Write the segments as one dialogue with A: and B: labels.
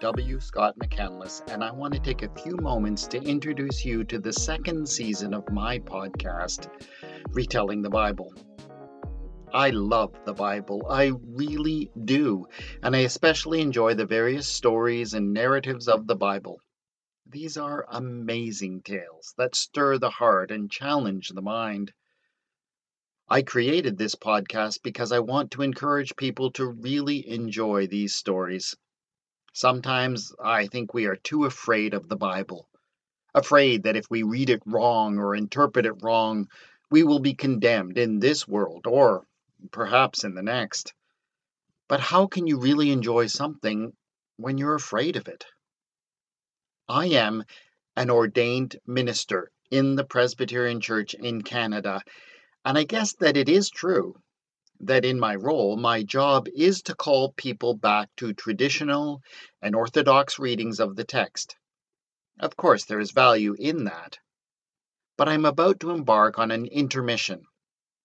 A: W. Scott McCandless, and I want to take a few moments to introduce you to the second season of my podcast, Retelling the Bible. I love the Bible, I really do, and I especially enjoy the various stories and narratives of the Bible. These are amazing tales that stir the heart and challenge the mind. I created this podcast because I want to encourage people to really enjoy these stories. Sometimes I think we are too afraid of the Bible, afraid that if we read it wrong or interpret it wrong, we will be condemned in this world or perhaps in the next. But how can you really enjoy something when you're afraid of it? I am an ordained minister in the Presbyterian Church in Canada, and I guess that it is true that in my role, my job is to call people back to traditional and orthodox readings of the text. Of course, there is value in that. But I'm about to embark on an intermission,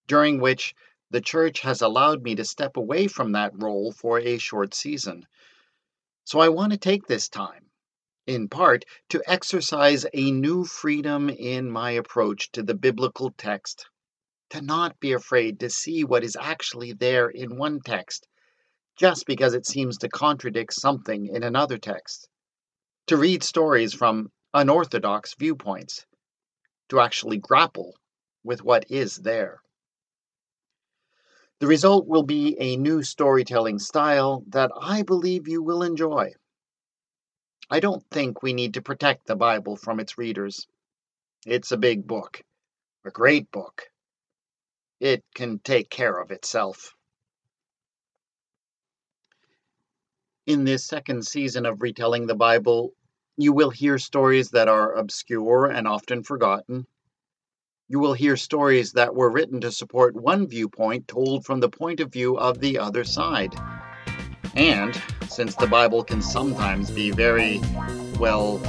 A: during which the church has allowed me to step away from that role for a short season. So I want to take this time, in part, to exercise a new freedom in my approach to the biblical text to not be afraid to see what is actually there in one text, just because it seems to contradict something in another text, to read stories from unorthodox viewpoints, to actually grapple with what is there. The result will be a new storytelling style that I believe you will enjoy. I don't think we need to protect the Bible from its readers. It's a big book, a great book, it can take care of itself. In this second season of Retelling the Bible, you will hear stories that are obscure and often forgotten. You will hear stories that were written to support one viewpoint told from the point of view of the other side. And since the Bible can sometimes be very, well,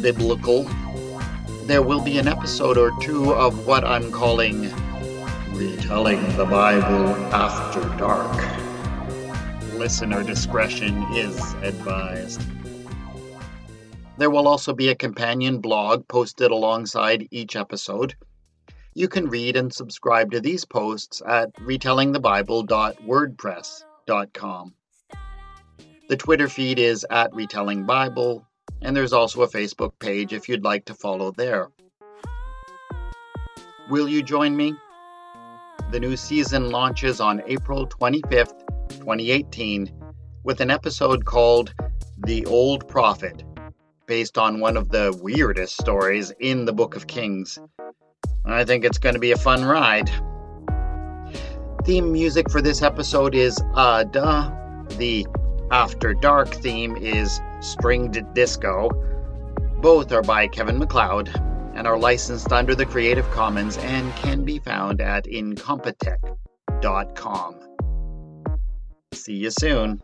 A: biblical, there will be an episode or two of what I'm calling Retelling the Bible After Dark. Listener discretion is advised. There will also be a companion blog posted alongside each episode. You can read and subscribe to these posts at retellingthebible.wordpress.com. The Twitter feed is at Retelling Bible, and there's also a Facebook page if you'd like to follow there. Will you join me? The new season launches on April 25th, 2018, with an episode called The Old Prophet, based on one of the weirdest stories in the Book of Kings. I think it's going to be a fun ride. Theme music for this episode is Uh Duh. The After Dark theme is Stringed Disco. Both are by Kevin MacLeod and are licensed under the Creative Commons and can be found at incompetech.com. See you soon.